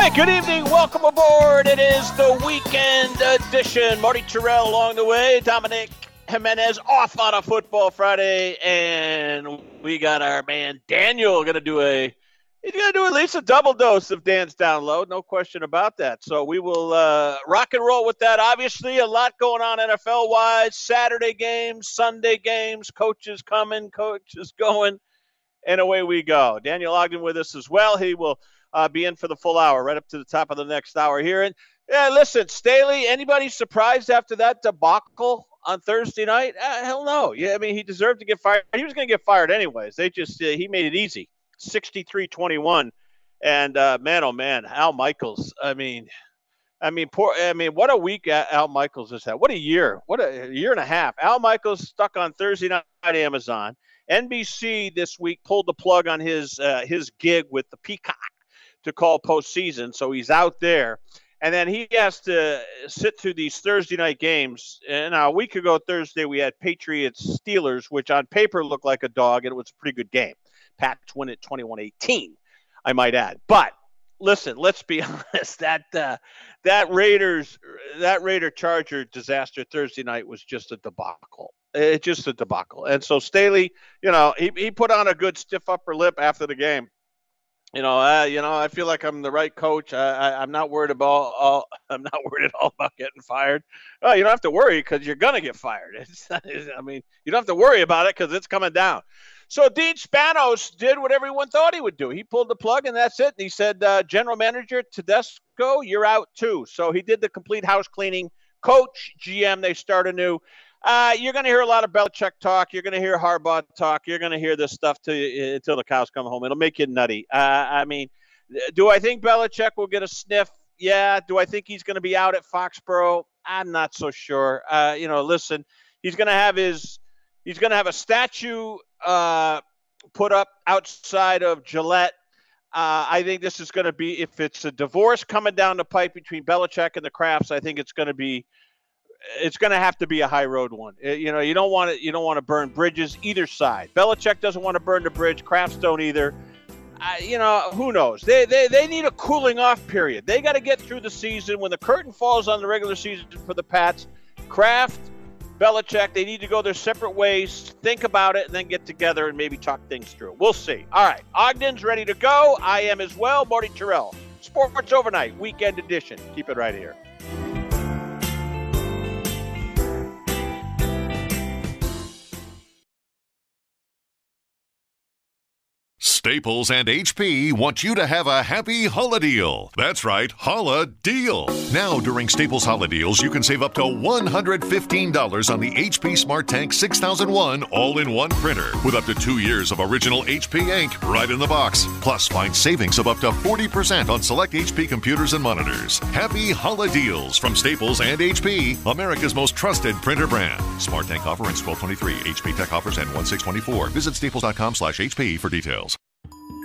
Right, good evening. Welcome aboard. It is the weekend edition. Marty Tirrell along the way. Dominic Jimenez off on a football Friday, and we got our man Daniel going to do a. He's going to do at least a double dose of Dan's download, no question about that. So we will uh, rock and roll with that. Obviously, a lot going on NFL wise. Saturday games, Sunday games, coaches coming, coaches going, and away we go. Daniel Ogden with us as well. He will uh, be in for the full hour, right up to the top of the next hour here. And yeah, listen, Staley, anybody surprised after that debacle on Thursday night? Uh, hell no. Yeah, I mean, he deserved to get fired. He was going to get fired anyways. They just, uh, he made it easy 63 21. And uh, man, oh man, Al Michaels. I mean, I mean, poor. I mean, what a week Al Michaels has had. What a year. What a year and a half. Al Michaels stuck on Thursday night Amazon. NBC this week pulled the plug on his uh, his gig with the Peacock to call postseason, so he's out there. And then he has to sit through these Thursday night games. And a week ago, Thursday, we had Patriots Steelers, which on paper looked like a dog, and it was a pretty good game. Pats win it 21 18, I might add. But listen, let's be honest. That uh, that Raiders that Raider Charger disaster Thursday night was just a debacle. It's just a debacle. And so Staley, you know, he, he put on a good stiff upper lip after the game you know, you know, I feel like I'm the right coach. I, am not worried about all. I'm not worried at all about getting fired. Well, you don't have to worry because you're gonna get fired. It's, I mean, you don't have to worry about it because it's coming down. So Dean Spanos did what everyone thought he would do. He pulled the plug, and that's it. And he said, uh, "General Manager Telesco, you're out too." So he did the complete house cleaning. Coach, GM, they start anew. Uh, you're going to hear a lot of Belichick talk. You're going to hear Harbaugh talk. You're going to hear this stuff to, until the cows come home. It'll make you nutty. Uh, I mean, do I think Belichick will get a sniff? Yeah. Do I think he's going to be out at Foxborough? I'm not so sure. Uh, you know, listen, he's going to have his he's going to have a statue uh, put up outside of Gillette. Uh, I think this is going to be if it's a divorce coming down the pipe between Belichick and the Krafts. I think it's going to be it's going to have to be a high road one. Uh, you know, you don't want to you don't want to burn bridges either side. Belichick doesn't want to burn the bridge. Krafts don't either. Uh, you know, who knows? They, they they need a cooling off period. They got to get through the season. When the curtain falls on the regular season for the Pats, Kraft, Belichick, they need to go their separate ways, think about it, and then get together and maybe talk things through. We'll see. All right, Ogden's ready to go. I am as well. Marty Tirrell, Sports Overnight, Weekend Edition. Keep it right here. Staples and HP want you to have a happy Holla deal. That's right, Holla deal. Now, during Staples Holla deals, you can save up to $115 on the HP Smart Tank 6001 all in one printer with up to two years of original HP ink right in the box. Plus, find savings of up to 40% on select HP computers and monitors. Happy Holla deals from Staples and HP, America's most trusted printer brand. Smart Tank offer ends 1223. HP Tech offers end 1624. Visit staples.com slash HP for details.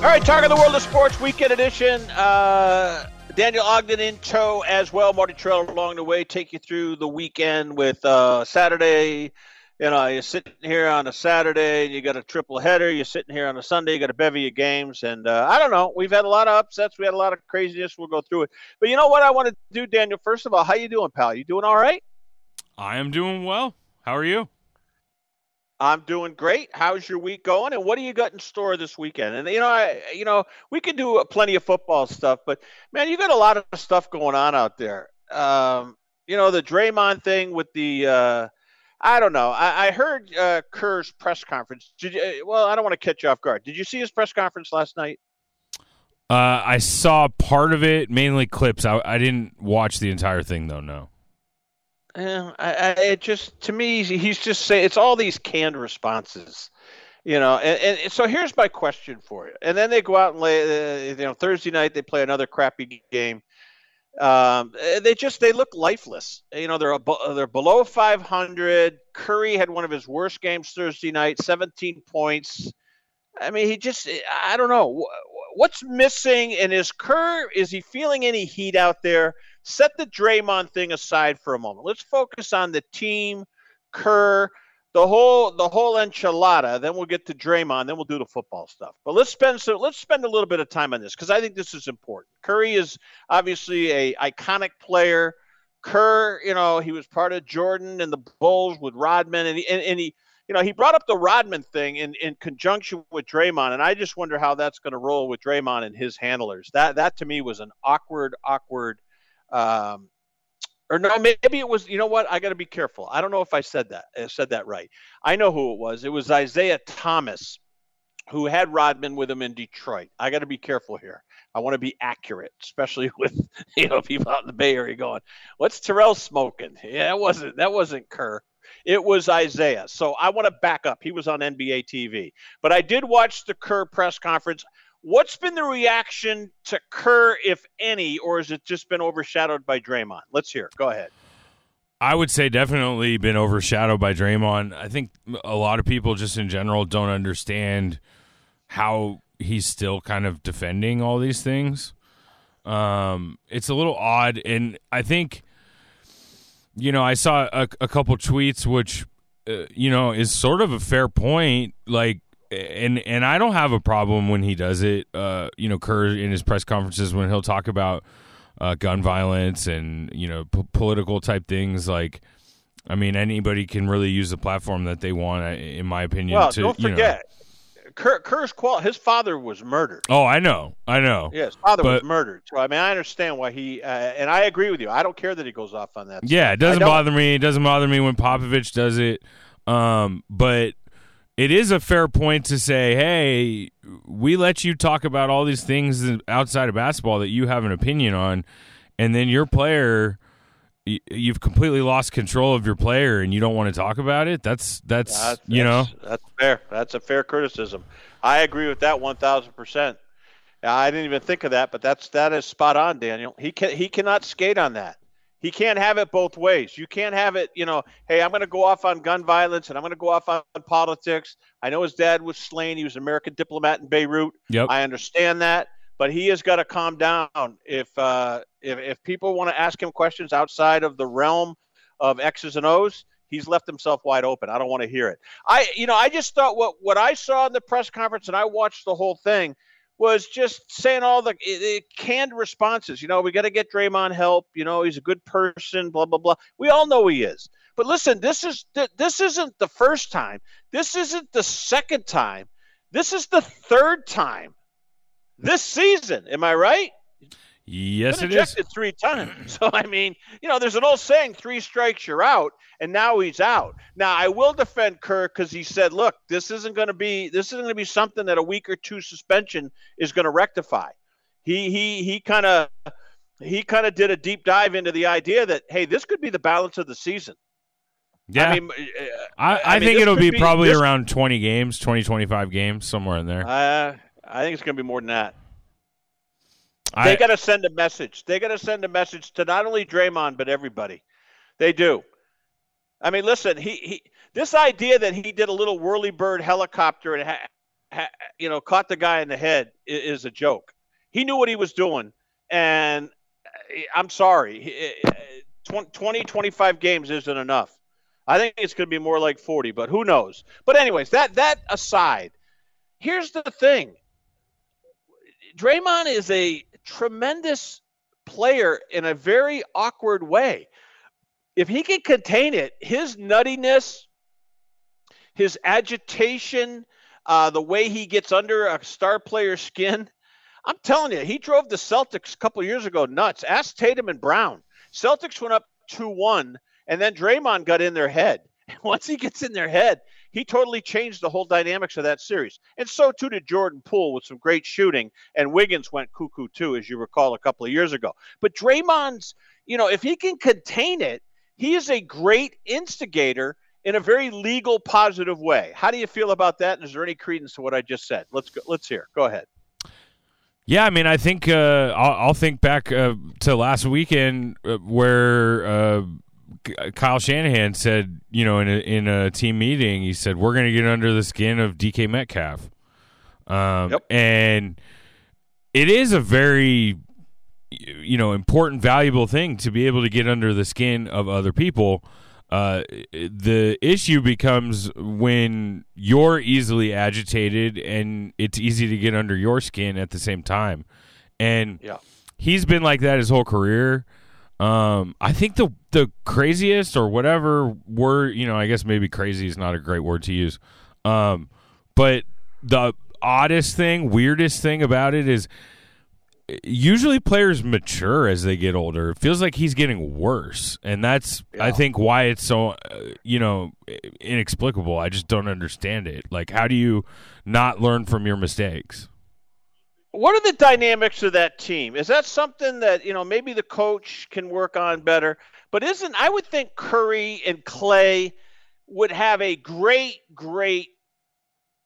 All right, talking the world of sports weekend edition. Uh, Daniel Ogden in tow as well. Marty Tirrell along the way. Take you through the weekend with uh, Saturday. You know, you're sitting here on a Saturday and you got a triple header. You're sitting here on a Sunday. You got a bevy of games, and uh, I don't know. We've had a lot of upsets. We had a lot of craziness. We'll go through it. But you know what I want to do, Daniel? First of all, how you doing, pal? You doing all right? I am doing well. How are you? I'm doing great. How's your week going? And what do you got in store this weekend? And you know, I, you know, we can do plenty of football stuff, but man, you got a lot of stuff going on out there. Um, you know, the Draymond thing with the, uh, I don't know. I, I heard uh, Kerr's press conference. Did you, uh, well, I don't want to catch you off guard. Did you see his press conference last night? Uh, I saw part of it, mainly clips. I, I didn't watch the entire thing, though. No. Yeah, I, I, it just to me, he's just saying it's all these canned responses, you know. And, and so here's my question for you. And then they go out and lay, uh, you know, Thursday night they play another crappy game. Um, they just they look lifeless. You know, they're they're below 500. Curry had one of his worst games Thursday night, 17 points. I mean, he just I don't know what's missing. And is Kerr is he feeling any heat out there? Set the Draymond thing aside for a moment. Let's focus on the team, Kerr, the whole the whole enchilada. Then we'll get to Draymond. Then we'll do the football stuff. But let's spend so let's spend a little bit of time on this because I think this is important. Curry is obviously a iconic player. Kerr, you know, he was part of Jordan and the Bulls with Rodman, and he, and, and he, you know, he brought up the Rodman thing in, in conjunction with Draymond, and I just wonder how that's going to roll with Draymond and his handlers. That that to me was an awkward, awkward um, or no, maybe it was. You know what? I got to be careful. I don't know if I said that. I said that right. I know who it was. It was Isaiah Thomas, who had Rodman with him in Detroit. I got to be careful here. I want to be accurate, especially with you know people out in the Bay Area going, "What's Tirrell smoking?" Yeah, that wasn't that wasn't Kerr. It was Isaiah. So I want to back up. He was on NBA TV, but I did watch the Kerr press conference. What's been the reaction to Kerr, if any, or has it just been overshadowed by Draymond? Let's hear. Go ahead. I would say definitely been overshadowed by Draymond. I think a lot of people just in general don't understand how he's still kind of defending all these things. Um, it's a little odd, and I think you know I saw a, a couple tweets which uh, you know is sort of a fair point, like. And and I don't have a problem when he does it. Uh, you know, Kerr in his press conferences when he'll talk about uh, gun violence and you know p- political type things like I mean anybody can really use the platform that they want in my opinion well, to don't you forget know. Kerr, Kerr's qual his father was murdered. Oh, I know. I know. Yeah, his father but, was murdered. So I mean I understand why he uh, and I agree with you. I don't care that he goes off on that. Yeah, it doesn't bother me. It doesn't bother me when Popovich does it. Um, but it is a fair point to say, hey, we let you talk about all these things outside of basketball that you have an opinion on, and then your player, you've completely lost control of your player, and you don't want to talk about it. That's that's, that's you know that's fair. That's a fair criticism. I agree with that one thousand percent. I didn't even think of that, but that's that is spot on, Daniel. He can he cannot skate on that. He can't have it both ways. You can't have it, you know, hey, I'm going to go off on gun violence and I'm going to go off on politics. I know his dad was slain. He was an American diplomat in Beirut. Yep. I understand that, but he has got to calm down. If uh, if if people want to ask him questions outside of the realm of X's and O's, he's left himself wide open. I don't want to hear it. I, you know, I just thought what what I saw in the press conference and I watched the whole thing was just saying all the, canned responses. You know, we got to get Draymond help. You know, he's a good person. Blah blah blah. We all know he is. But listen, this is this isn't the first time. This isn't the second time. This is the third time this season. Am I right? Yes, it ejected is. three times. So I mean, you know, there's an old saying: three strikes, you're out. And now he's out. Now I will defend Kerr because he said, "Look, this isn't going to be this isn't going to be something that a week or two suspension is going to rectify." He he he kind of he kind of did a deep dive into the idea that hey, this could be the balance of the season. Yeah, I mean, I, I, I mean, think it'll be, be, probably this, around 20 games, 20, 25 games, somewhere in there. Uh, I think it's going to be more than that. They got to send a message. They got to send a message to not only Draymond but everybody. They do. I mean, listen. He, he this idea that he did a little whirly bird helicopter and ha, ha, you know caught the guy in the head is, is, a joke. He knew what he was doing, and uh, I'm sorry. 20, 25 games isn't enough. I think it's going to be more like 40, but who knows? But anyways, that that aside, here's the thing. Draymond is a tremendous player in a very awkward way. If he can contain it, his nuttiness, his agitation, uh, the way he gets under a star player's skin, I'm telling you, he drove the Celtics a couple years ago nuts. Ask Tatum and Brown. Celtics went up 2 1, and then Draymond got in their head. Once he gets in their head, he totally changed the whole dynamics of that series. And so too did Jordan Poole with some great shooting, and Wiggins went cuckoo too, as you recall a couple of years ago. But Draymond's, you know, if he can contain it, he is a great instigator in a very legal, positive way. How do you feel about that? And is there any credence to what I just said? Let's go, let's hear. Go ahead. Yeah, I mean, I think uh, I'll, I'll, think back uh, to last weekend uh, where uh, Kyle Shanahan said, you know, in a, in a team meeting, he said, "We're going to get under the skin of DK Metcalf," um, yep. and it is a very, you know, important, valuable thing to be able to get under the skin of other people. Uh, the issue becomes when you're easily agitated and it's easy to get under your skin at the same time, and yeah. he's been like that his whole career. Um, I think the the craziest or whatever word, you know, I guess maybe crazy is not a great word to use. Um, but the oddest thing, weirdest thing about it is usually players mature as they get older. It feels like he's getting worse, and that's yeah. I think why it's so uh, you know inexplicable. I just don't understand it. Like, how do you not learn from your mistakes? What are the dynamics of that team? Is that something that, you know, maybe the coach can work on better? But isn't I would think Curry and Clay would have a great, great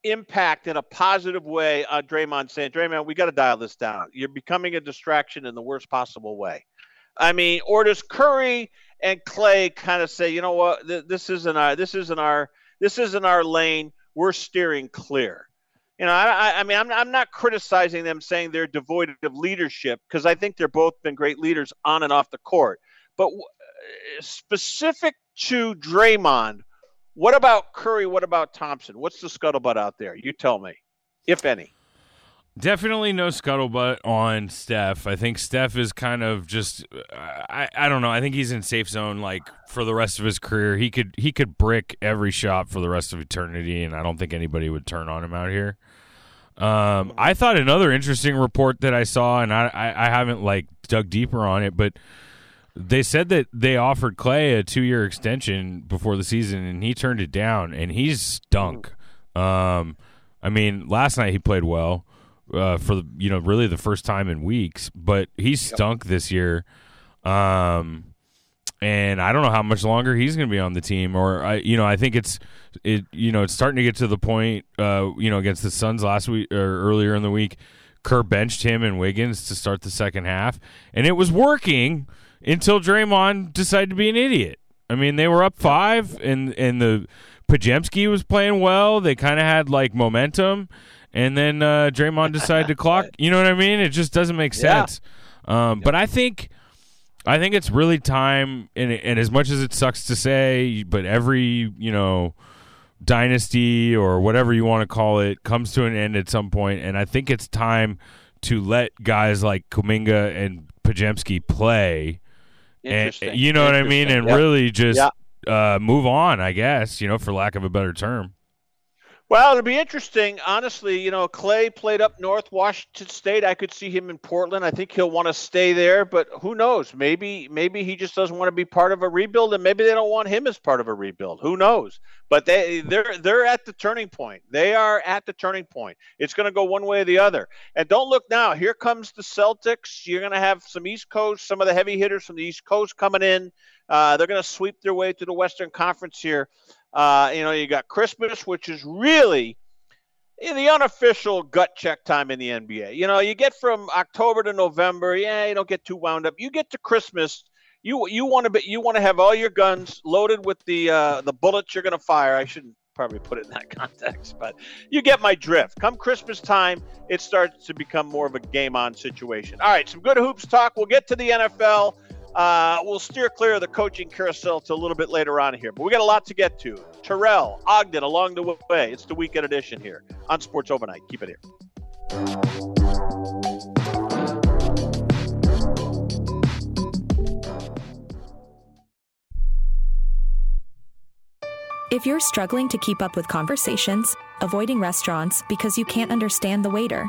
impact in a positive way on Draymond saying, Draymond, we got to dial this down. You're becoming a distraction in the worst possible way. I mean, or does Curry and Clay kind of say, you know what, this isn't our, this isn't our, this isn't our lane. We're steering clear. You know, I, I mean, I'm, I'm not criticizing them saying they're devoid of leadership because I think they're both been great leaders on and off the court. But w- eh, specific to Draymond, what about Curry? What about Thompson? What's the scuttlebutt out there? You tell me, if any. Definitely no scuttlebutt on Steph. I think Steph is kind of just I, I don't know. I think he's in safe zone like for the rest of his career. He could he could brick every shot for the rest of eternity and I don't think anybody would turn on him out here. Um, I thought another interesting report that I saw and I, I, I haven't like dug deeper on it, but they said that they offered Clay a two year extension before the season and he turned it down and he's stunk. Um, I mean, last night he played well uh, for the, you know really the first time in weeks, but he's stunk this year. Um, and I don't know how much longer he's going to be on the team. Or I, you know, I think it's it, you know, it's starting to get to the point, uh, you know, against the Suns last week or earlier in the week. Kerr benched him and Wiggins to start the second half, and it was working until Draymond decided to be an idiot. I mean, they were up five, and and the Podziemski was playing well. They kind of had like momentum, and then uh, Draymond decided to clock. You know what I mean? It just doesn't make sense. Yeah. Um, but I think, I think it's really time. And, and as much as it sucks to say, but every you know dynasty or whatever you want to call it comes to an end at some point, and I think it's time to let guys like Kuminga and Podziemski play. And you know what I mean, and yep. really just yep. uh, move on, I guess. You know, for lack of a better term. Well, it'll be interesting. Honestly, you know, Clay played up north, Washington State. I could see him in Portland. I think he'll want to stay there, but who knows? Maybe maybe he just doesn't want to be part of a rebuild, and maybe they don't want him as part of a rebuild. Who knows? But they they're they're at the turning point. They are at the turning point. It's going to go one way or the other. And don't look now. Here comes the Celtics. You're going to have some East Coast, some of the heavy hitters from the East Coast coming in. Uh, they're going to sweep their way to the Western Conference here. Uh, you know, you got Christmas, which is really the unofficial gut check time in the NBA. You know, you get from October to November, yeah, you don't get too wound up. You get to Christmas, you you want to be you want to have all your guns loaded with the uh, the bullets you're going to fire. I shouldn't probably put it in that context, but you get my drift. Come Christmas time, it starts to become more of a game on situation. All right, some good hoops talk. We'll get to the NFL. Uh, we'll steer clear of the coaching carousel to a little bit later on here, but we got a lot to get to. Tirrell, Ogden along the way. It's the weekend edition here on Sports Overnight. Keep it here. If you're struggling to keep up with conversations, avoiding restaurants because you can't understand the waiter,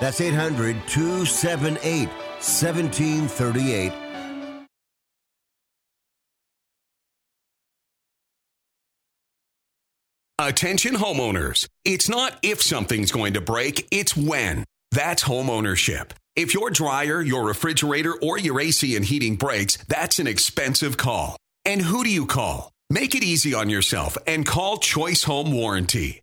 That's 800 278 1738. Attention homeowners. It's not if something's going to break, it's when. That's homeownership. If your dryer, your refrigerator, or your AC and heating breaks, that's an expensive call. And who do you call? Make it easy on yourself and call Choice Home Warranty.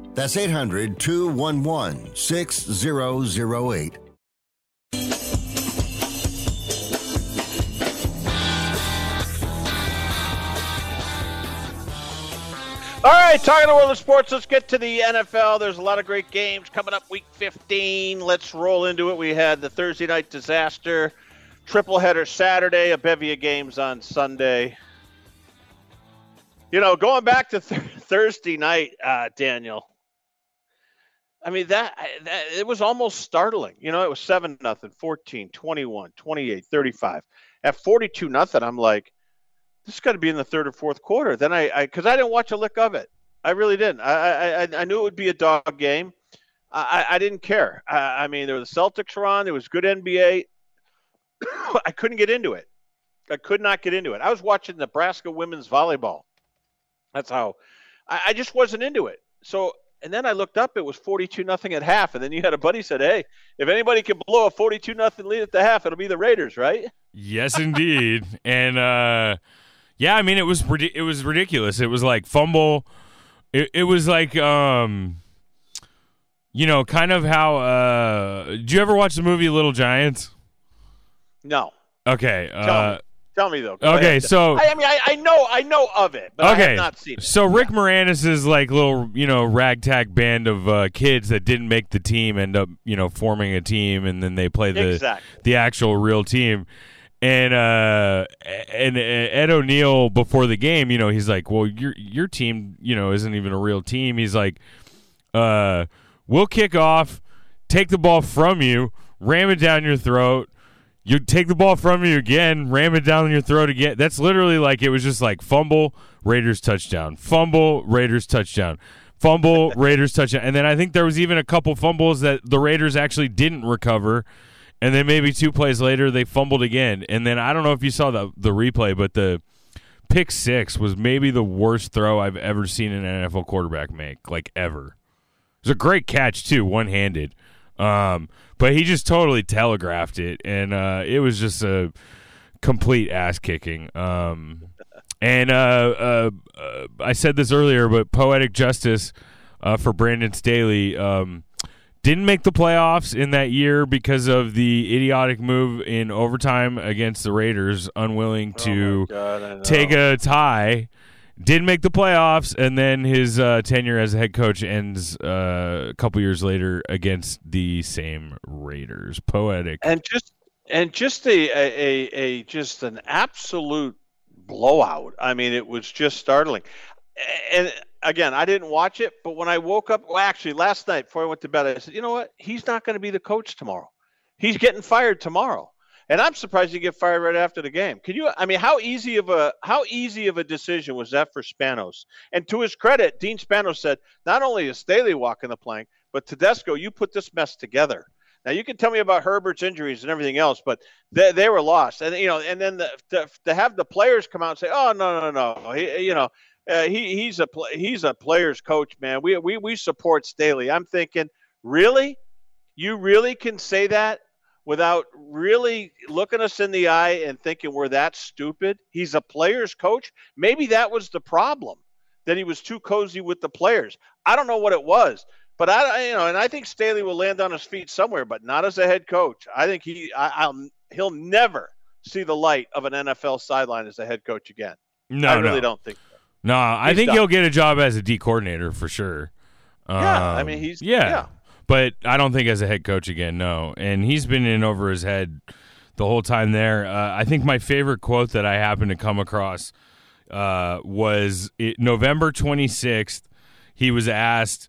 That's 800 211 6008. All right, talking the world of sports, let's get to the NFL. There's a lot of great games coming up week 15. Let's roll into it. We had the Thursday night disaster, triple header Saturday, a bevy of games on Sunday. You know, going back to th- Thursday night, uh, Daniel, I mean that, that it was almost startling. You know, it was 7 nothing, 14, 21, 28, 35. At 42 nothing, I'm like this got to be in the third or fourth quarter. Then I, I, because I didn't watch a lick of it. I really didn't. I, I, I knew it would be a dog game. I, I didn't care. I, I mean, there were the Celtics were on. There was good NBA. I couldn't get into it. I could not get into it. I was watching Nebraska women's volleyball. That's how. I, I just wasn't into it. So, and then I looked up. It was forty-two nothing at half. And then you had a buddy said, "Hey, if anybody can blow a forty-two nothing lead at the half, it'll be the Raiders, right?" Yes, indeed. and uh yeah, I mean it was it was ridiculous. It was like fumble. It, it was like um, you know, kind of how. Uh, did you ever watch the movie Little Giants? No. Okay. Uh. Tell me though. Okay, so- I, I mean, I, I know, I know of it, but I okay, have not seen it. so Rick Moranis' is like little, you know, ragtag band of uh, kids that didn't make the team end up, you know, forming a team, and then they play the Exactly. the actual real team. And uh, and Ed O'Neill before the game, you know, he's like, "Well, your your team, you know, isn't even a real team." He's like, uh, "We'll kick off, take the ball from you, ram it down your throat." You take the ball from you again, ram it down your throat again. That's literally like it was just like fumble, Raiders touchdown, fumble, Raiders touchdown, fumble, Raiders touchdown. And then I think there was even a couple fumbles that the Raiders actually didn't recover. And then maybe two plays later they fumbled again. And then I don't know if you saw the the replay, but the pick six was maybe the worst throw I've ever seen an NFL quarterback make, like ever. It was a great catch too, one handed. Um, but he just totally telegraphed it, and uh, it was just a complete ass kicking. Um, and uh, uh, uh, I said this earlier, but poetic justice uh, for Brandon Staley um, didn't make the playoffs in that year because of the idiotic move in overtime against the Raiders, unwilling to God, take a tie. Didn't make the playoffs, and then his uh, tenure as a head coach ends uh, a couple years later against the same Raiders. Poetic. and just and just a, a, a just an absolute blowout. I mean, it was just startling. And again, I didn't watch it, but when I woke up, well, actually, last night before I went to bed, I said, you know what? He's not going to be the coach tomorrow. He's getting fired tomorrow. And I'm surprised he get fired right after the game. Can you? I mean, how easy of a how easy of a decision was that for Spanos? And to his credit, Dean Spanos said, not only is Staley walking the plank, but Telesco, you put this mess together. Now you can tell me about Herbert's injuries and everything else, but they, they were lost. And you know, and then the, to, to have the players come out and say, "Oh no, no, no," he, you know, uh, he he's a he's a players coach, man. We we we support Staley. I'm thinking, really, you really can say that without really looking us in the eye and thinking we're that stupid? He's a players coach. Maybe that was the problem that he was too cozy with the players. I don't know what it was. But I, I- you know, and I think Staley will land on his feet somewhere, but not as a head coach. I think he, I, I'll, he'll never see the light of an NFL sideline as a head coach again. No, I really no. don't think. So. No, I think done. he'll get a job as a D coordinator for sure. Yeah, I Um, mean, he's- yeah. yeah. But I don't think as a head coach again. No, and he's been in over his head the whole time there. Uh, I think my favorite quote that I happened to come across uh, was it, November twenty sixth. He was asked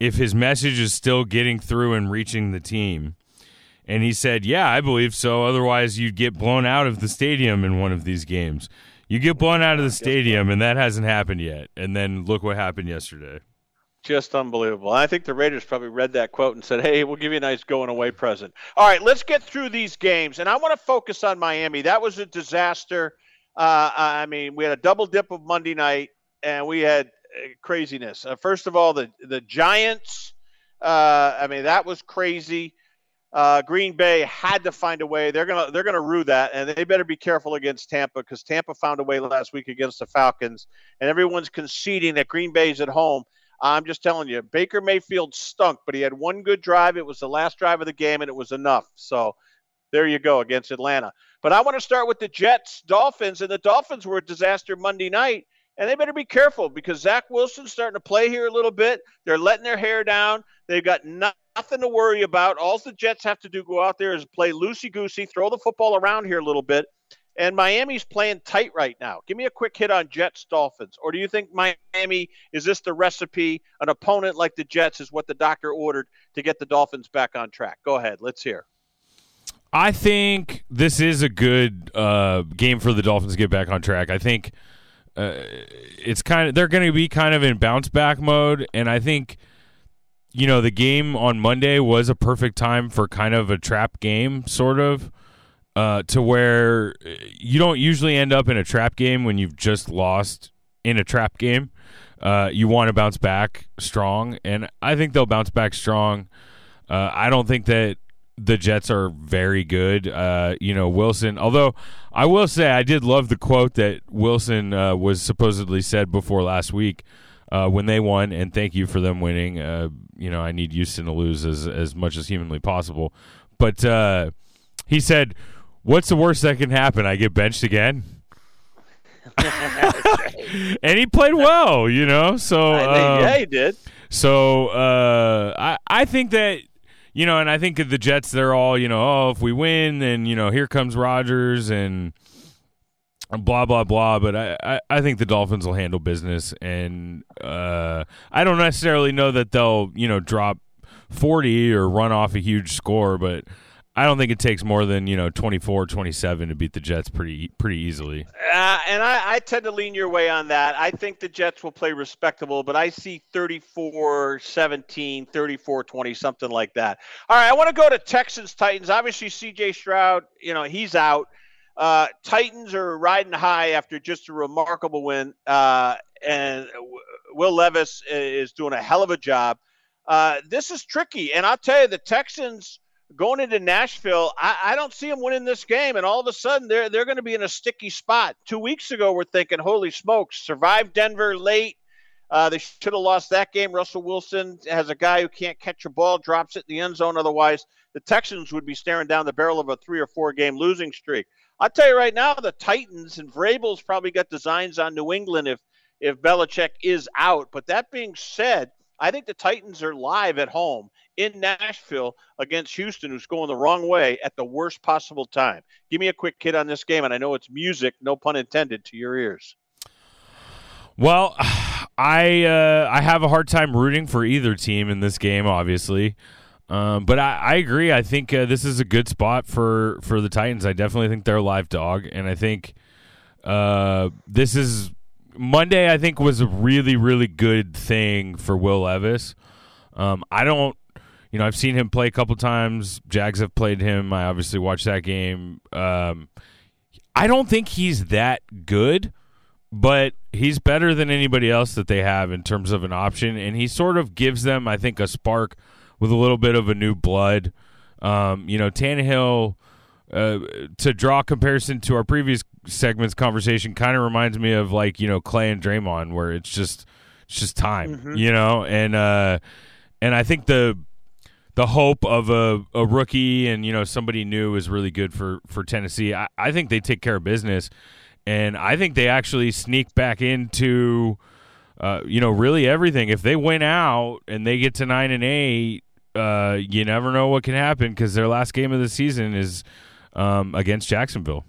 if his message is still getting through and reaching the team. And he said, Yeah, I believe so. Otherwise, you'd get blown out of the stadium in one of these games. You get blown out of the stadium, and that hasn't happened yet. And then look what happened yesterday. Just unbelievable. I think the Raiders probably read that quote and said, "Hey, we'll give you a nice going away present." All right, let's get through these games, and I want to focus on Miami. That was a disaster. Uh, I mean, we had a double dip of Monday night, and we had uh, craziness. Uh, first of all, the the Giants. Uh, I mean, that was crazy. Uh, Green Bay had to find a way. They're gonna they're gonna rue that, and they better be careful against Tampa because Tampa found a way last week against the Falcons, and everyone's conceding that Green Bay's at home. I'm just telling you, Baker Mayfield stunk, but he had one good drive. It was the last drive of the game, and it was enough. So there you go against Atlanta. But I want to start with the Jets, Dolphins, and the Dolphins were a disaster Monday night, and they better be careful because Zach Wilson's starting to play here a little bit. They're letting their hair down. They've got nothing to worry about. All the Jets have to do go out there is play loosey goosey, throw the football around here a little bit. And Miami's playing tight right now. Give me a quick hit on Jets Dolphins. Or do you think Miami is this the recipe? An opponent like the Jets is what the doctor ordered to get the Dolphins back on track. Go ahead. Let's hear. I think this is a good uh, game for the Dolphins to get back on track. I think uh, it's kind of they're going to be kind of in bounce back mode, and I think you know the game on Monday was a perfect time for kind of a trap game, sort of. Uh, to where you don't usually end up in a trap game when you've just lost in a trap game. Uh, you want to bounce back strong, and I think they'll bounce back strong. Uh, I don't think that the Jets are very good. Uh, you know, Wilson, although I will say I did love the quote that Wilson uh, was supposedly said before last week uh, when they won, and thank you for them winning. Uh, you know, I need Houston to lose as, as much as humanly possible. But uh, he said, What's the worst that can happen? I get benched again? and he played well, you know. So I think- um, yeah, he did. So uh, I I think that you know, and I think the Jets they're all you know, oh, if we win, then you know, here comes Rodgers and blah blah blah. But I, I, I think the Dolphins will handle business, and uh, I don't necessarily know that they'll you know drop forty or run off a huge score, but. I don't think it takes more than you know 24, 27 to beat the Jets pretty pretty easily. Uh, and I, I tend to lean your way on that. I think the Jets will play respectable, but I see 34 17, 34 20, something like that. All right, I want to go to Texans Titans. Obviously, CJ Stroud, you know, he's out. Uh, Titans are riding high after just a remarkable win, uh, and Will Levis is doing a hell of a job. Uh, this is tricky, and I'll tell you, the Texans going into Nashville, I, I don't see them winning this game, and all of a sudden they're they're going to be in a sticky spot. Two weeks ago, we're thinking, holy smokes, survived Denver late. Uh, they should have lost that game. Russell Wilson has a guy who can't catch a ball, drops it in the end zone. Otherwise, the Texans would be staring down the barrel of a three or four game losing streak. I'll tell you right now, the Titans and Vrabel's probably got designs on New England if if Belichick is out. But that being said, I think the Titans are live at home in Nashville against Houston, who's going the wrong way at the worst possible time. Give me a quick hit on this game, and I know it's music, no pun intended, to your ears. Well, I uh, I have a hard time rooting for either team in this game, obviously. Um, but I, I agree. I think uh, this is a good spot for, for the Titans. I definitely think they're a live dog, and I think uh, this is Monday. I think was a really really good thing for Will Levis. Um, I don't, you know, I've seen him play a couple times. Jags have played him. I obviously watched that game. Um, I don't think he's that good but he's better than anybody else that they have in terms of an option, and he sort of gives them, I think, a spark with a little bit of a new blood. Um, you know, Tannehill, uh, to draw comparison to our previous segments conversation, kind of reminds me of like you know Clay and Draymond, where it's just it's just time, Mhm. you know, and uh, and I think the the hope of a, a rookie and you know somebody new is really good for for Tennessee. I, I think they take care of business, and I think they actually sneak back into uh, you know really everything. If they win out and they get to nine and eight, uh, you never know what can happen because their last game of the season is um, against Jacksonville.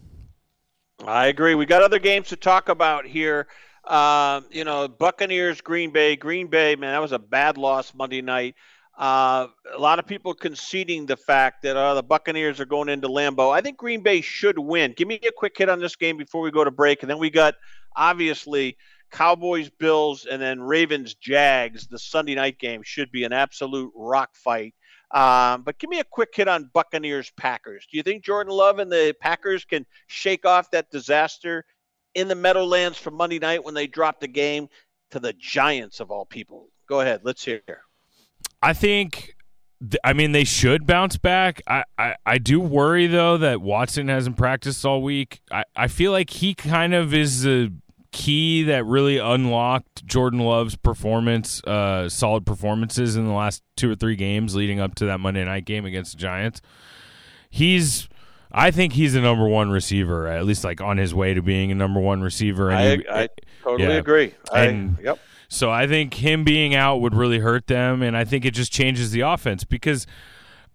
I agree. We got other games to talk about here. Um, you know, Buccaneers, Green Bay. Green Bay, man, that was a bad loss Monday night. Uh, a lot of people conceding the fact that uh, the Buccaneers are going into Lambeau. I think Green Bay should win. Give me a quick hit on this game before we go to break, and then we got obviously Cowboys, Bills, and then Ravens, Jags. The Sunday night game should be an absolute rock fight. Um, but give me a quick hit on Buccaneers, Packers. Do you think Jordan Love and the Packers can shake off that disaster in the Meadowlands from Monday night when they dropped the game to the Giants of all people? Go ahead, let's hear. I think, I mean, they should bounce back. I, I, I do worry, though, that Watson hasn't practiced all week. I, I feel like he kind of is the key that really unlocked Jordan Love's performance, uh, solid performances in the last two or three games leading up to that Monday night game against the Giants. He's. I think he's a number one receiver, at least like on his way to being a number one receiver. And I, he, I totally yeah. agree. And, I, yep. So I think him being out would really hurt them, and I think it just changes the offense because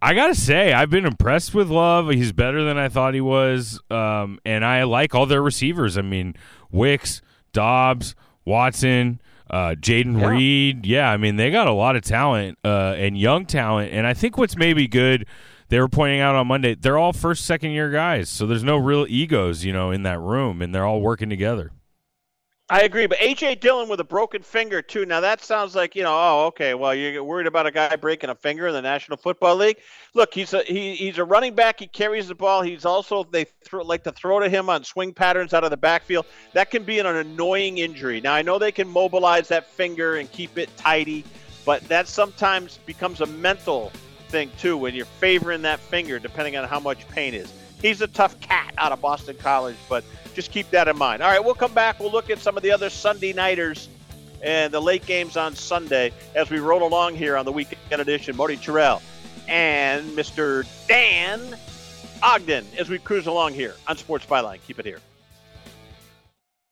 I gotta say I've been impressed with Love. He's better than I thought he was, um, and I like all their receivers. I mean, Wicks, Doubs, Watson. Uh, Jayden yeah. Reed, yeah, I mean they got a lot of talent uh, and young talent, and I think what's maybe good they were pointing out on Monday, they're all first, second year guys. So there's no real egos, you know, in that room, and they're all working together. I agree, but AJ Dillon with a broken finger too. Now that sounds like you know, oh, okay. Well, you're worried about a guy breaking a finger in the National Football League. Look, he's a he, he's a running back. He carries the ball. He's also they throw, like to throw to him on swing patterns out of the backfield. That can be an annoying injury. Now I know they can mobilize that finger and keep it tidy, but that sometimes becomes a mental thing too when you're favoring that finger, depending on how much pain is. He's a tough cat out of Boston College, but just keep that in mind. All right, we'll come back. We'll look at some of the other Sunday nighters and the late games on Sunday as we roll along here on the weekend edition. Marty Tirrell and Mr. Dan Ogden as we cruise along here on Sports Byline. Keep it here.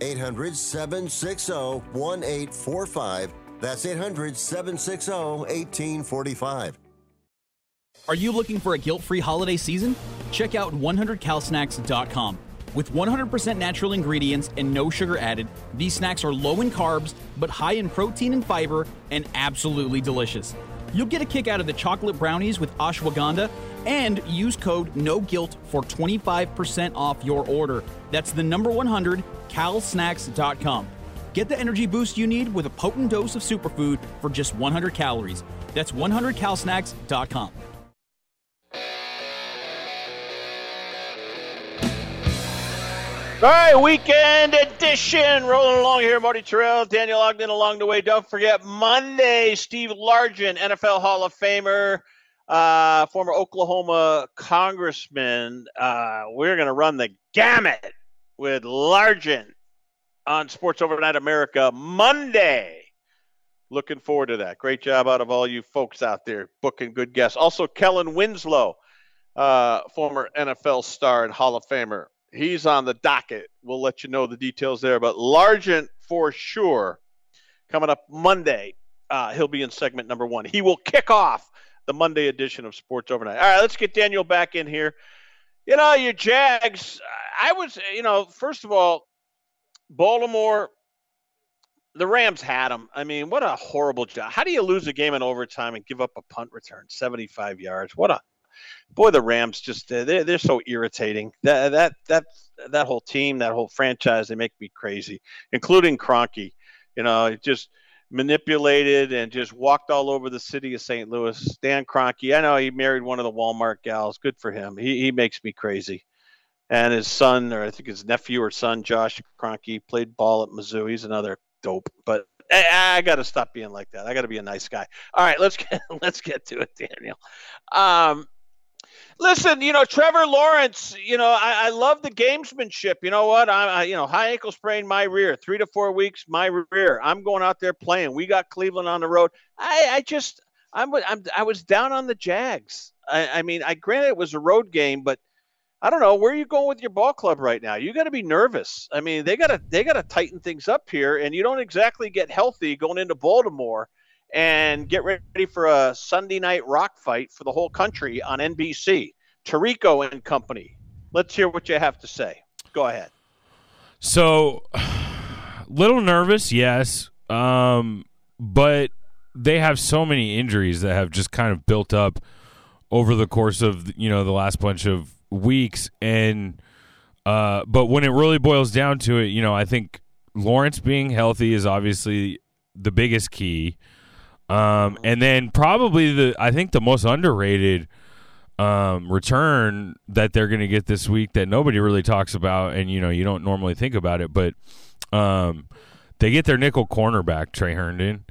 800 760 1845. That's 800 760 1845. Are you looking for a guilt free holiday season? Check out 100calsnacks.com. With 100% natural ingredients and no sugar added, these snacks are low in carbs, but high in protein and fiber, and absolutely delicious. You'll get a kick out of the chocolate brownies with ashwagandha and use code NOGUILT for 25% off your order. That's the number 100, calsnacks.com. Get the energy boost you need with a potent dose of superfood for just 100 calories. That's 100calsnacks.com. All right, weekend edition rolling along here. Marty Tirrell, Daniel Ogden along the way. Don't forget Monday, Steve Largent, NFL Hall of Famer, uh, former Oklahoma congressman. Uh, we're going to run the gamut with Largent on Sports Overnight America Monday. Looking forward to that. Great job out of all you folks out there booking good guests. Also, Kellen Winslow, uh, former NFL star and Hall of Famer he's on the docket. We'll let you know the details there. But Largent for sure coming up Monday. Uh, he'll be in segment number one. He will kick off the Monday edition of Sports Overnight. All right, let's get Daniel back in here. You know, your Jags, I was, you know, first of all, Baltimore, the Rams had them. I mean, what a horrible job. How do you lose a game in overtime and give up a punt return, 75 yards? What a boy, the Rams just they're they're so irritating. That that that that whole team, that whole franchise, they make me crazy, including Kroenke. You know, it just manipulated and just walked all over the city of St. Louis. Dan Kroenke, I know he married one of the Walmart gals. Good for him. He he makes me crazy. And his son, or I think his nephew or son, Josh Kroenke, played ball at Mizzou. He's another dope. But I, I got to stop being like that. I got to be a nice guy. All right, let's get let's get to it, Daniel. Um, Listen, you know Trevor Lawrence. You know I, I love the gamesmanship. You know what? I, I, you know high ankle sprain, my rear. Three to four weeks, my rear. I'm going out there playing. We got Cleveland on the road. I, I just I'm, I'm I was down on the Jags. I, I mean, I granted it was a road game, but I don't know where are you going with your ball club right now. You got to be nervous. I mean, they got to they got to tighten things up here, and you don't exactly get healthy going into Baltimore and get ready for a Sunday night rock fight for the whole country on NBC. Tirico and company. Let's hear what you have to say. Go ahead. So, little nervous, yes, um, but they have so many injuries that have just kind of built up over the course of you know the last bunch of weeks, and uh, but when it really boils down to it, you know, I think Lawrence being healthy is obviously the biggest key. Um, and then probably the I think the most underrated um, return that they're going to get this week that nobody really talks about, and you know you don't normally think about it, but um, they get their nickel cornerback Tre Herndon,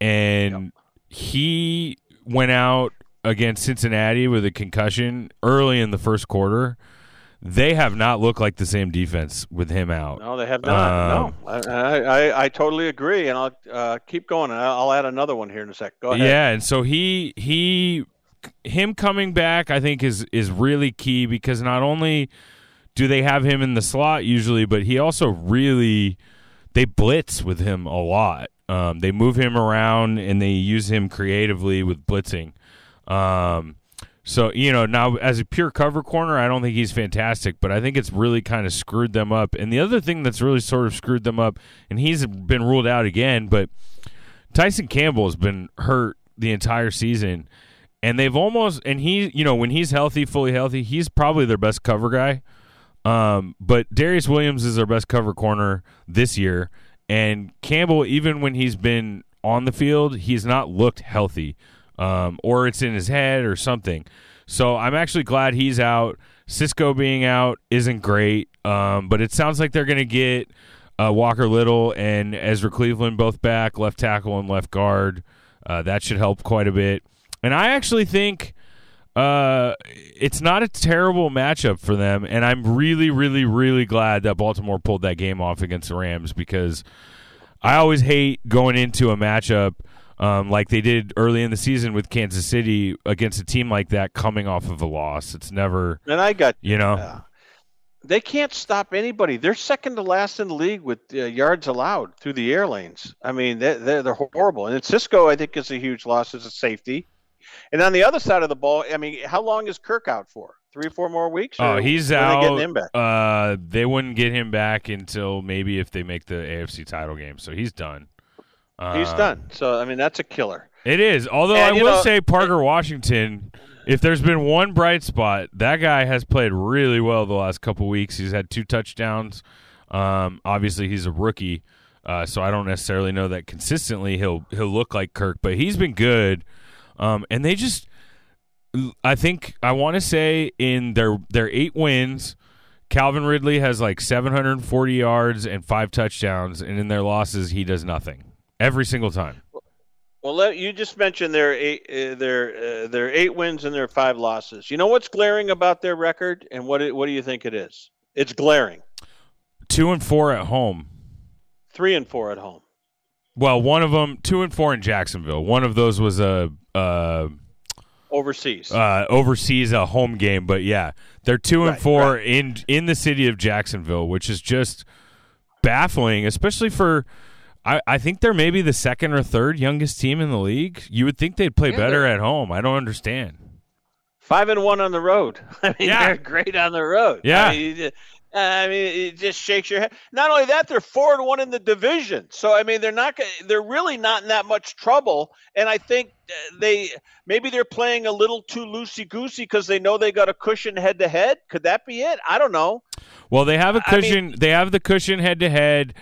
and yep. he went out against Cincinnati with a concussion early in the first quarter they have not looked like the same defense with him out. No, they have not. Um, no, I, I, I totally agree, and I'll uh, keep going. I'll add another one here in a sec. Go ahead. Yeah, and so he he him coming back, I think is is really key because not only do they have him in the slot usually, but he also really they blitz with him a lot. Um, they move him around and they use him creatively with blitzing. Um, so, you know, now as a pure cover corner, I don't think he's fantastic, but I think it's really kind of screwed them up. And the other thing that's really sort of screwed them up, and he's been ruled out again, but Tyson Campbell has been hurt the entire season. And they've almost, and he, you know, when he's healthy, fully healthy, he's probably their best cover guy. Um, but Darious Williams is their best cover corner this year. And Campbell, even when he's been on the field, he's not looked healthy um, or it's in his head or something. So I'm actually glad he's out. Cisco being out isn't great, um, but it sounds like they're going to get uh, Walker Little and Ezra Cleveland both back, left tackle and left guard. Uh, that should help quite a bit. And I actually think uh, it's not a terrible matchup for them. And I'm really, really, really glad that Baltimore pulled that game off against the Rams because I always hate going into a matchup – um, like they did early in the season with Kansas City against a team like that coming off of a loss. It's never and I got you know. They can't stop anybody. They're second to last in the league with uh, yards allowed through the air lanes. I mean, they're, they're, they're horrible. And Cisco, I think, is a huge loss as a safety. And on the other side of the ball, I mean, how long is Kirk out for? Three or four more weeks? Oh, he's out. They, uh, they wouldn't get him back until maybe if they make the AFC title game. So he's done. He's done. So I mean, that's a killer. It is. Although and, I will know, say Parker Washington if there's been one bright spot, that guy has played really well the last couple weeks. He's had two touchdowns. Um, obviously, he's a rookie, uh, so I don't necessarily know that consistently he'll he'll look like Kirk, but he's been good. Um, and they just, I think I want to say in their their eight wins, Calvin Ridley has like 740 yards and five touchdowns, and in their losses, he does nothing every single time. Well, let, you just mentioned their eight, uh, their uh, their eight wins and their five losses. You know what's glaring about their record, and what it, what do you think it is? It's glaring. Two and four at home. Three and four at home. Well, one of them, two and four in Jacksonville. One of those was a uh, overseas. Uh, overseas, a home game. But yeah, they're two and right, four right. in in the city of Jacksonville, which is just baffling, especially for I, I think they're maybe the second or third youngest team in the league. You would think they'd play yeah, better at home. I don't understand. Five and one on the road. I mean, yeah. they're great on the road. Yeah. I mean, I mean, it just shakes your head. Not only that, they're four and one in the division. So I mean, they're not. They're really not in that much trouble. And I think uh, they maybe they're playing a little too loosey goosey because they know they got a cushion head to head. Could that be it? I don't know. Well, they have a cushion. I mean, they have the cushion head to head.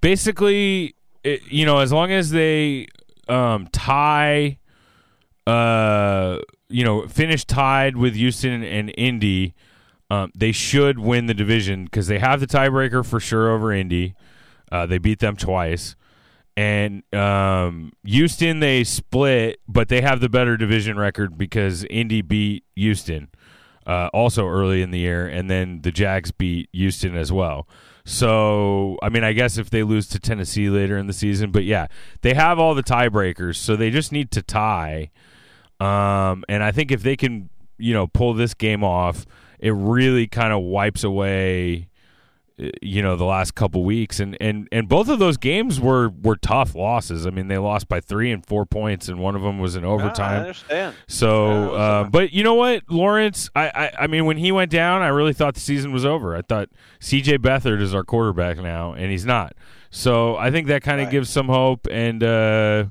Basically, it, you know, as long as they um, tie, uh, you know, finish tied with Houston and Indy, um, they should win the division because they have the tiebreaker for sure over Indy. Uh, they beat them twice. And um, Houston, they split, but they have the better division record because Indy beat Houston uh, also early in the year, and then the Jags beat Houston as well. So, I mean, I guess if they lose to Tennessee later in the season, but yeah, they have all the tiebreakers, so they just need to tie. Um, and I think if they can, you know, pull this game off, it really kind of wipes away you know the last couple weeks. And and and both of those games were were tough losses. I mean they lost by three and four points and one of them was in overtime I understand. So yeah, uh, but you know what lawrence? I, I, I mean when he went down i really thought the season was over. I thought cj beathard is our quarterback now and he's not. So i think that kind of right. gives some hope and uh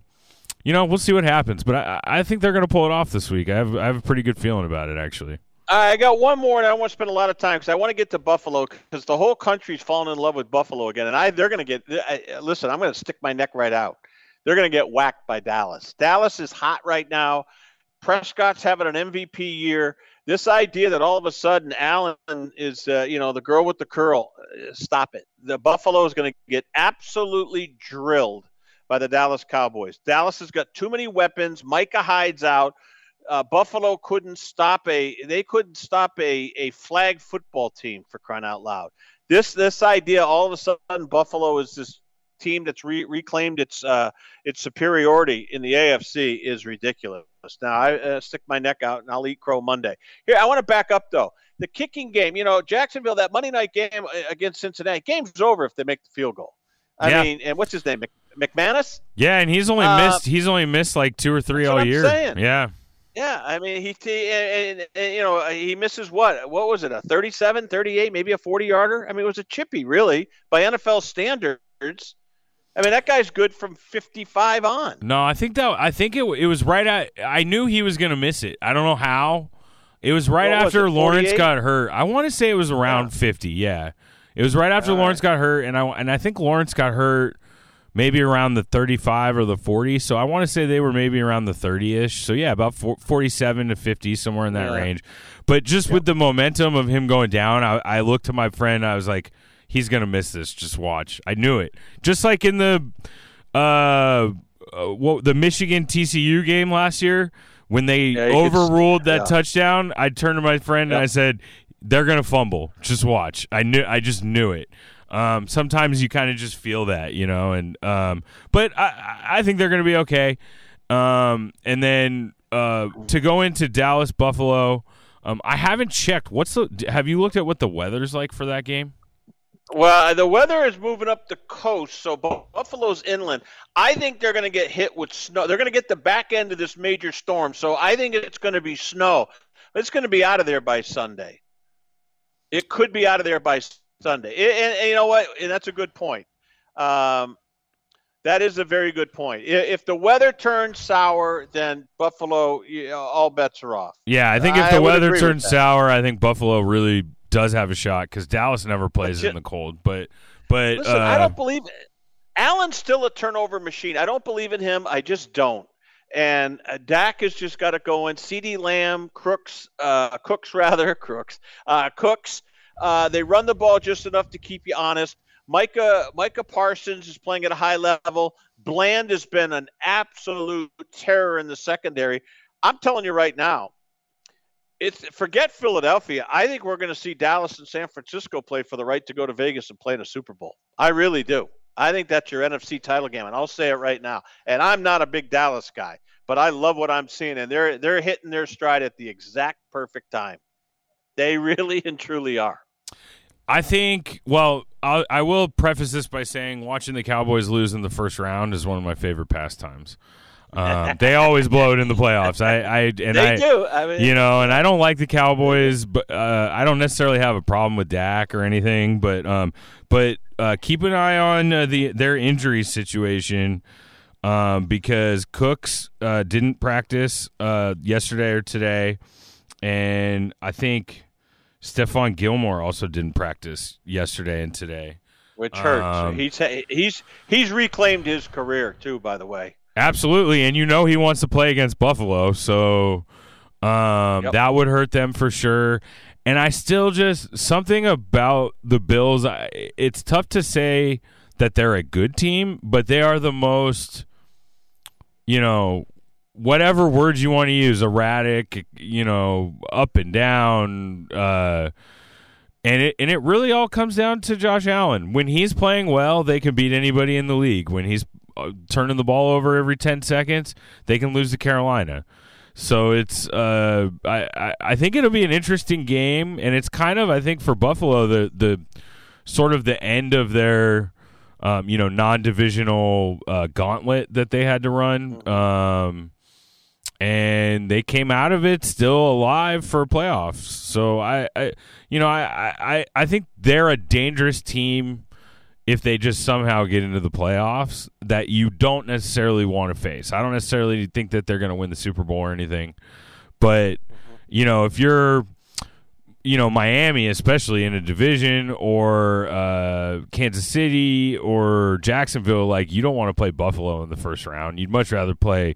you know we'll see what happens. But i i think they're going to pull it off this week. I have i have a pretty good feeling about it actually I got one more, and I don't want to spend a lot of time because I want to get to Buffalo because the whole country's fallen in love with Buffalo again, and I they're going to get. I, listen, I'm going to stick my neck right out. They're going to get whacked by Dallas. Dallas is hot right now. Prescott's having an MVP year. This idea that all of a sudden Allen is, uh, you know, the girl with the curl, uh, stop it. The Buffalo is going to get absolutely drilled by the Dallas Cowboys. Dallas has got too many weapons. Micah Hyde's out uh, Buffalo couldn't stop a they couldn't stop a, a flag football team for crying out loud. This this idea all of a sudden Buffalo is this team that's re- reclaimed its uh, its superiority in the AFC is ridiculous. Now I uh, stick my neck out and I'll eat crow Monday. Here I want to back up though. The kicking game, you know, Jacksonville that Monday night game uh, against Cincinnati, game's over if they make the field goal. I yeah. mean, and what's his name? McManus? Yeah, and he's only uh, missed he's only missed like two or three all year. Saying. Yeah. Yeah, I mean he, he and, and, you know uh, he misses what what was it a 37, 38, maybe a 40 yarder. I mean it was a chippy really by NFL standards. I mean that guy's good from 55 on. No, I think that I think it it was right at I knew he was going to miss it. I don't know how. It was right what after was it, Lawrence got hurt. I want to say it was around yeah. 50. Yeah. It was right after All Lawrence right. got hurt and I and I think Lawrence got hurt maybe around the 35 or the 40. So I want to say they were maybe around the 30 ish. So yeah, about 47 to 50, somewhere in that yeah. range. But just with the momentum of him going down, I, I looked to my friend. I was like, he's going to miss this. Just watch. I knew it. Just like in the, uh, uh what, the Michigan TCU game last year when they yeah, overruled that yeah. touchdown, I turned to my friend and I said, they're going to fumble. Just watch. I knew, I just knew it. Um, sometimes you kind of just feel that, you know, and um, but I, I think they're going to be okay. Um, and then uh, to go into Dallas Buffalo, Um, I haven't checked. What's the? Have you looked at what the weather's like for that game? Well, the weather is moving up the coast, so Buffalo's inland. I think they're going to get hit with snow. They're going to get the back end of this major storm, so I think it's going to be snow. It's going to be out of there by Sunday. It could be out of there by Sunday. And, and you know what? And that's a good point. Um, that is a very good point. If the weather turns sour, then Buffalo, you know, all bets are off. Yeah, I think if the weather turns sour, I think Buffalo really does have a shot because Dallas never plays in the cold. But but listen, uh, I don't believe Allen's still a turnover machine. I don't believe in him. I just don't. And uh, Dak has just got it going. CeeDee Lamb, Crooks, uh, Cooks rather, Crooks, uh, Cooks. Uh, they run the ball just enough to keep you honest. Micah Micah Parsons is playing at a high level. Bland has been an absolute terror in the secondary. I'm telling you right now, it's forget Philadelphia. I think we're going to see Dallas and San Francisco play for the right to go to Vegas and play in a Super Bowl. I really do. I think that's your NFC title game, and I'll say it right now. And I'm not a big Dallas guy, but I love what I'm seeing, and they're they're hitting their stride at the exact perfect time. They really and truly are. I think. Well, I'll, I will preface this by saying watching the Cowboys lose in the first round is one of my favorite pastimes. Um, they always blow it in the playoffs. I, I and they I, do. I mean, you know, and I don't like the Cowboys, but uh, I don't necessarily have a problem with Dak or anything. But um, but uh, keep an eye on uh, the their injury situation. Um, because Cooks uh, didn't practice uh, yesterday or today, and I think Stephon Gilmore also didn't practice yesterday and today, which hurts. Um, he's he's he's reclaimed his career too. By the way, absolutely, and you know he wants to play against Buffalo, so um, Yep. that would hurt them for sure. And I still just something about the Bills. I, it's tough to say that they're a good team, but they are the most, you know, whatever words you want to use, erratic, you know, up and down. Uh, and it and it really all comes down to Josh Allen. When he's playing well, they can beat anybody in the league. When he's uh, turning the ball over every ten seconds, they can lose to Carolina. So it's uh, I, I think it'll be an interesting game, and it's kind of I think for Buffalo the the sort of the end of their um, you know non-divisional uh, gauntlet that they had to run. Um, and they came out of it still alive for playoffs. So I, I you know, I, I, I think they're a dangerous team if they just somehow get into the playoffs that you don't necessarily want to face. I don't necessarily think that they're going to win the Super Bowl or anything, but you know, if you're you know Miami, especially in a division, or uh, Kansas City or Jacksonville, like you don't want to play Buffalo in the first round. You'd much rather play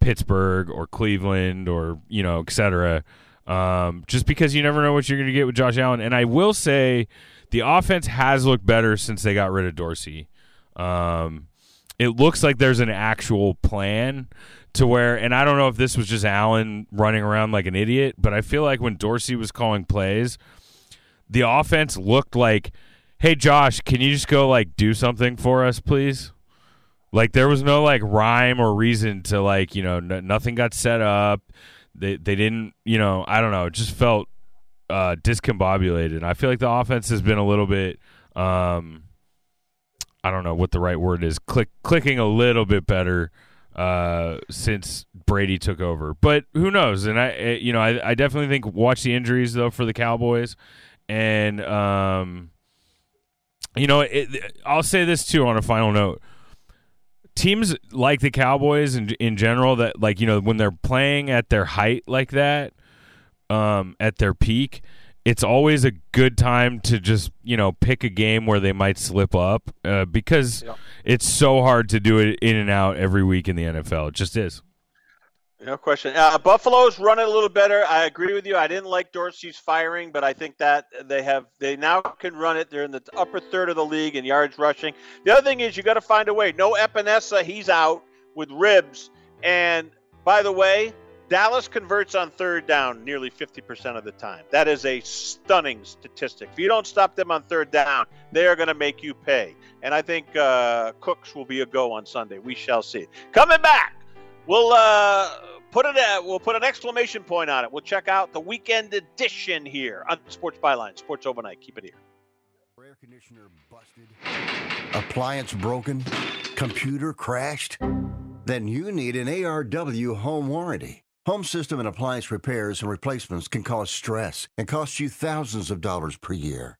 Pittsburgh or Cleveland or you know, et cetera. Um, just because you never know what you're going to get with Josh Allen. And I will say, the offense has looked better since they got rid of Dorsey. Um, it looks like there's an actual plan to where, and I don't know if this was just Allen running around like an idiot, but I feel like when Dorsey was calling plays, the offense looked like, "Hey Josh, can you just go like do something for us, please?" Like there was no like rhyme or reason to like you know n- nothing got set up. They they didn't you know I don't know. It just felt uh, discombobulated. I feel like the offense has been a little bit. Um, I don't know what the right word is. Click clicking a little bit better uh, since Brady took over, but who knows? And I, eh, you know, I, I definitely think watch the injuries though for the Cowboys, and um, you know, it, I'll say this too on a final note teams like the Cowboys in in general that like you know when they're playing at their height like that, um, at their peak, it's always a good time to just you know pick a game where they might slip up uh, because it's so hard to do it in and out every week in the NFL. It just is. No question. Uh, Buffalo's running a little better. I agree with you. I didn't like Dorsey's firing, but I think that they have they now can run it. They're in the upper third of the league in yards rushing. The other thing is you got to find a way. No Epenesa, he's out with ribs. And by the way, Dallas converts on third down nearly 50% of the time. That is a stunning statistic. If you don't stop them on third down, they are going to make you pay. And I think uh, Cooks will be a go on Sunday. We shall see. Coming back, we'll uh, put it at, we'll put an exclamation point on it. We'll check out the weekend edition here on Sports Byline, Sports Overnight. Keep it here. Air conditioner busted, appliance broken, computer crashed. Then you need an ARW home warranty. Home system and appliance repairs and replacements can cause stress and cost you thousands of dollars per year.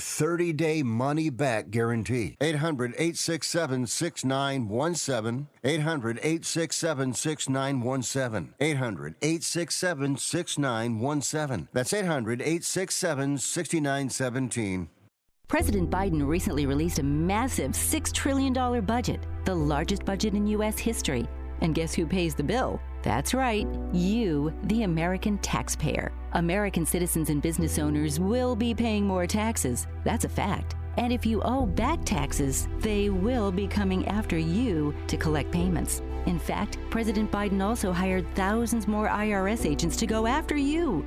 30 day money back guarantee. 800 867 6917. 800 867 6917. 800 867 6917. That's 800 867 6917. President Biden recently released a massive $6 trillion budget, the largest budget in U.S. history. And guess who pays the bill? That's right, you, the American taxpayer. American citizens and business owners will be paying more taxes. That's a fact. And if you owe back taxes, they will be coming after you to collect payments. In fact, President Biden also hired thousands more IRS agents to go after you.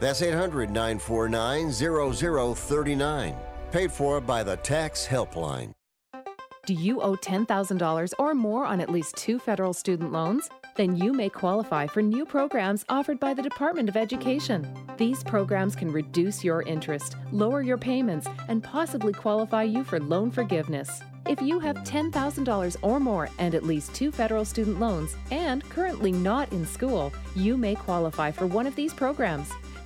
That's 800 949 0039. Paid for by the Tax Helpline. Do you owe $10,000 or more on at least two federal student loans? Then you may qualify for new programs offered by the Department of Education. These programs can reduce your interest, lower your payments, and possibly qualify you for loan forgiveness. If you have $10,000 or more and at least two federal student loans and currently not in school, you may qualify for one of these programs.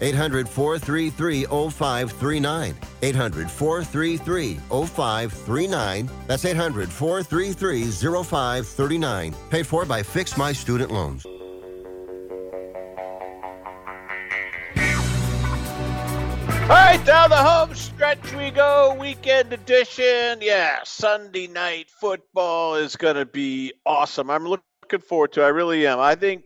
800 433 0539. 800 433 0539. That's 800 433 0539. Paid for by Fix My Student Loans. All right, down the home stretch we go. Weekend edition. Yeah, Sunday night football is going to be awesome. I'm looking forward to. it. I really am. I think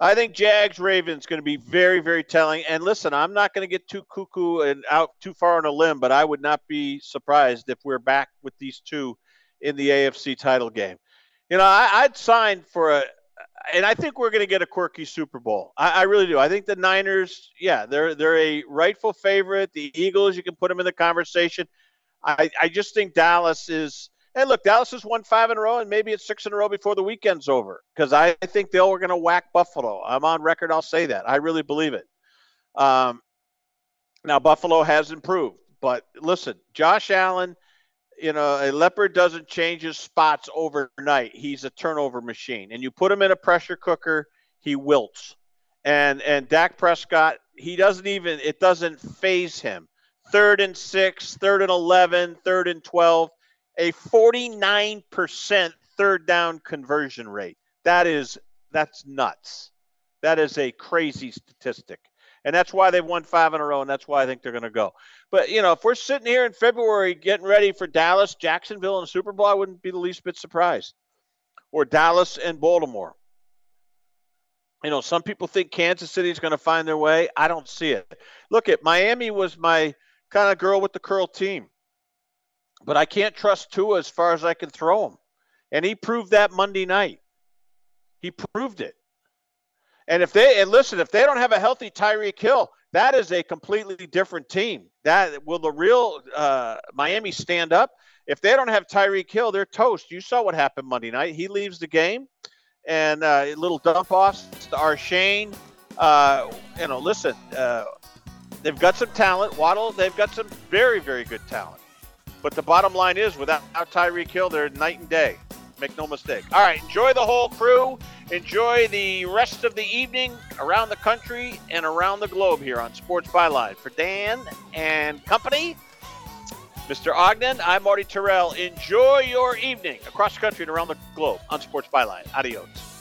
I think Jags Ravens going to be very, very telling. And listen, I'm not going to get too cuckoo and out too far on a limb, but I would not be surprised if we're back with these two in the AFC title game. You know, I, would sign for a, and I think we're going to get a quirky Super Bowl. I, I, really do. I think the Niners, yeah, they're they're a rightful favorite. The Eagles, you can put them in the conversation. I, I just think Dallas is Hey, look, Dallas has won five in a row, and maybe it's six in a row before the weekend's over because I think they are going to whack Buffalo. I'm on record. I'll say that. I really believe it. Um, now, Buffalo has improved, but listen, Josh Allen, you know, a leopard doesn't change his spots overnight. He's a turnover machine, and you put him in a pressure cooker, he wilts. And and Dak Prescott, he doesn't even it doesn't phase him. Third and six, third and eleven, third and twelve a 49% third down conversion rate. That is that's nuts. That is a crazy statistic. And that's why they've won five in a row, and that's why I think they're going to go. But, you know, if we're sitting here in February getting ready for Dallas, Jacksonville, and Super Bowl, I wouldn't be the least bit surprised. Or Dallas and Baltimore. You know, some people think Kansas City is going to find their way. I don't see it. Look at Miami was my kind of girl with the curl team. But I can't trust Tua as far as I can throw him. And he proved that Monday night. He proved it. And if they and listen, if they don't have a healthy Tyreek Hill, that is a completely different team. That will the real uh, Miami stand up? If they don't have Tyreek Hill, they're toast. You saw what happened Monday night. He leaves the game, and uh, little dump offs to Achane. Uh, you know, listen, uh, they've got some talent. Waddle, they've got some very, very good talent. But the bottom line is, without Tyreek Hill, they're night and day. Make no mistake. All right, enjoy the whole crew. Enjoy the rest of the evening around the country and around the globe here on Sports Byline. For Dan and company, Mr. Ogden, I'm Marty Tirrell. Enjoy your evening across the country and around the globe on Sports Byline. Adios.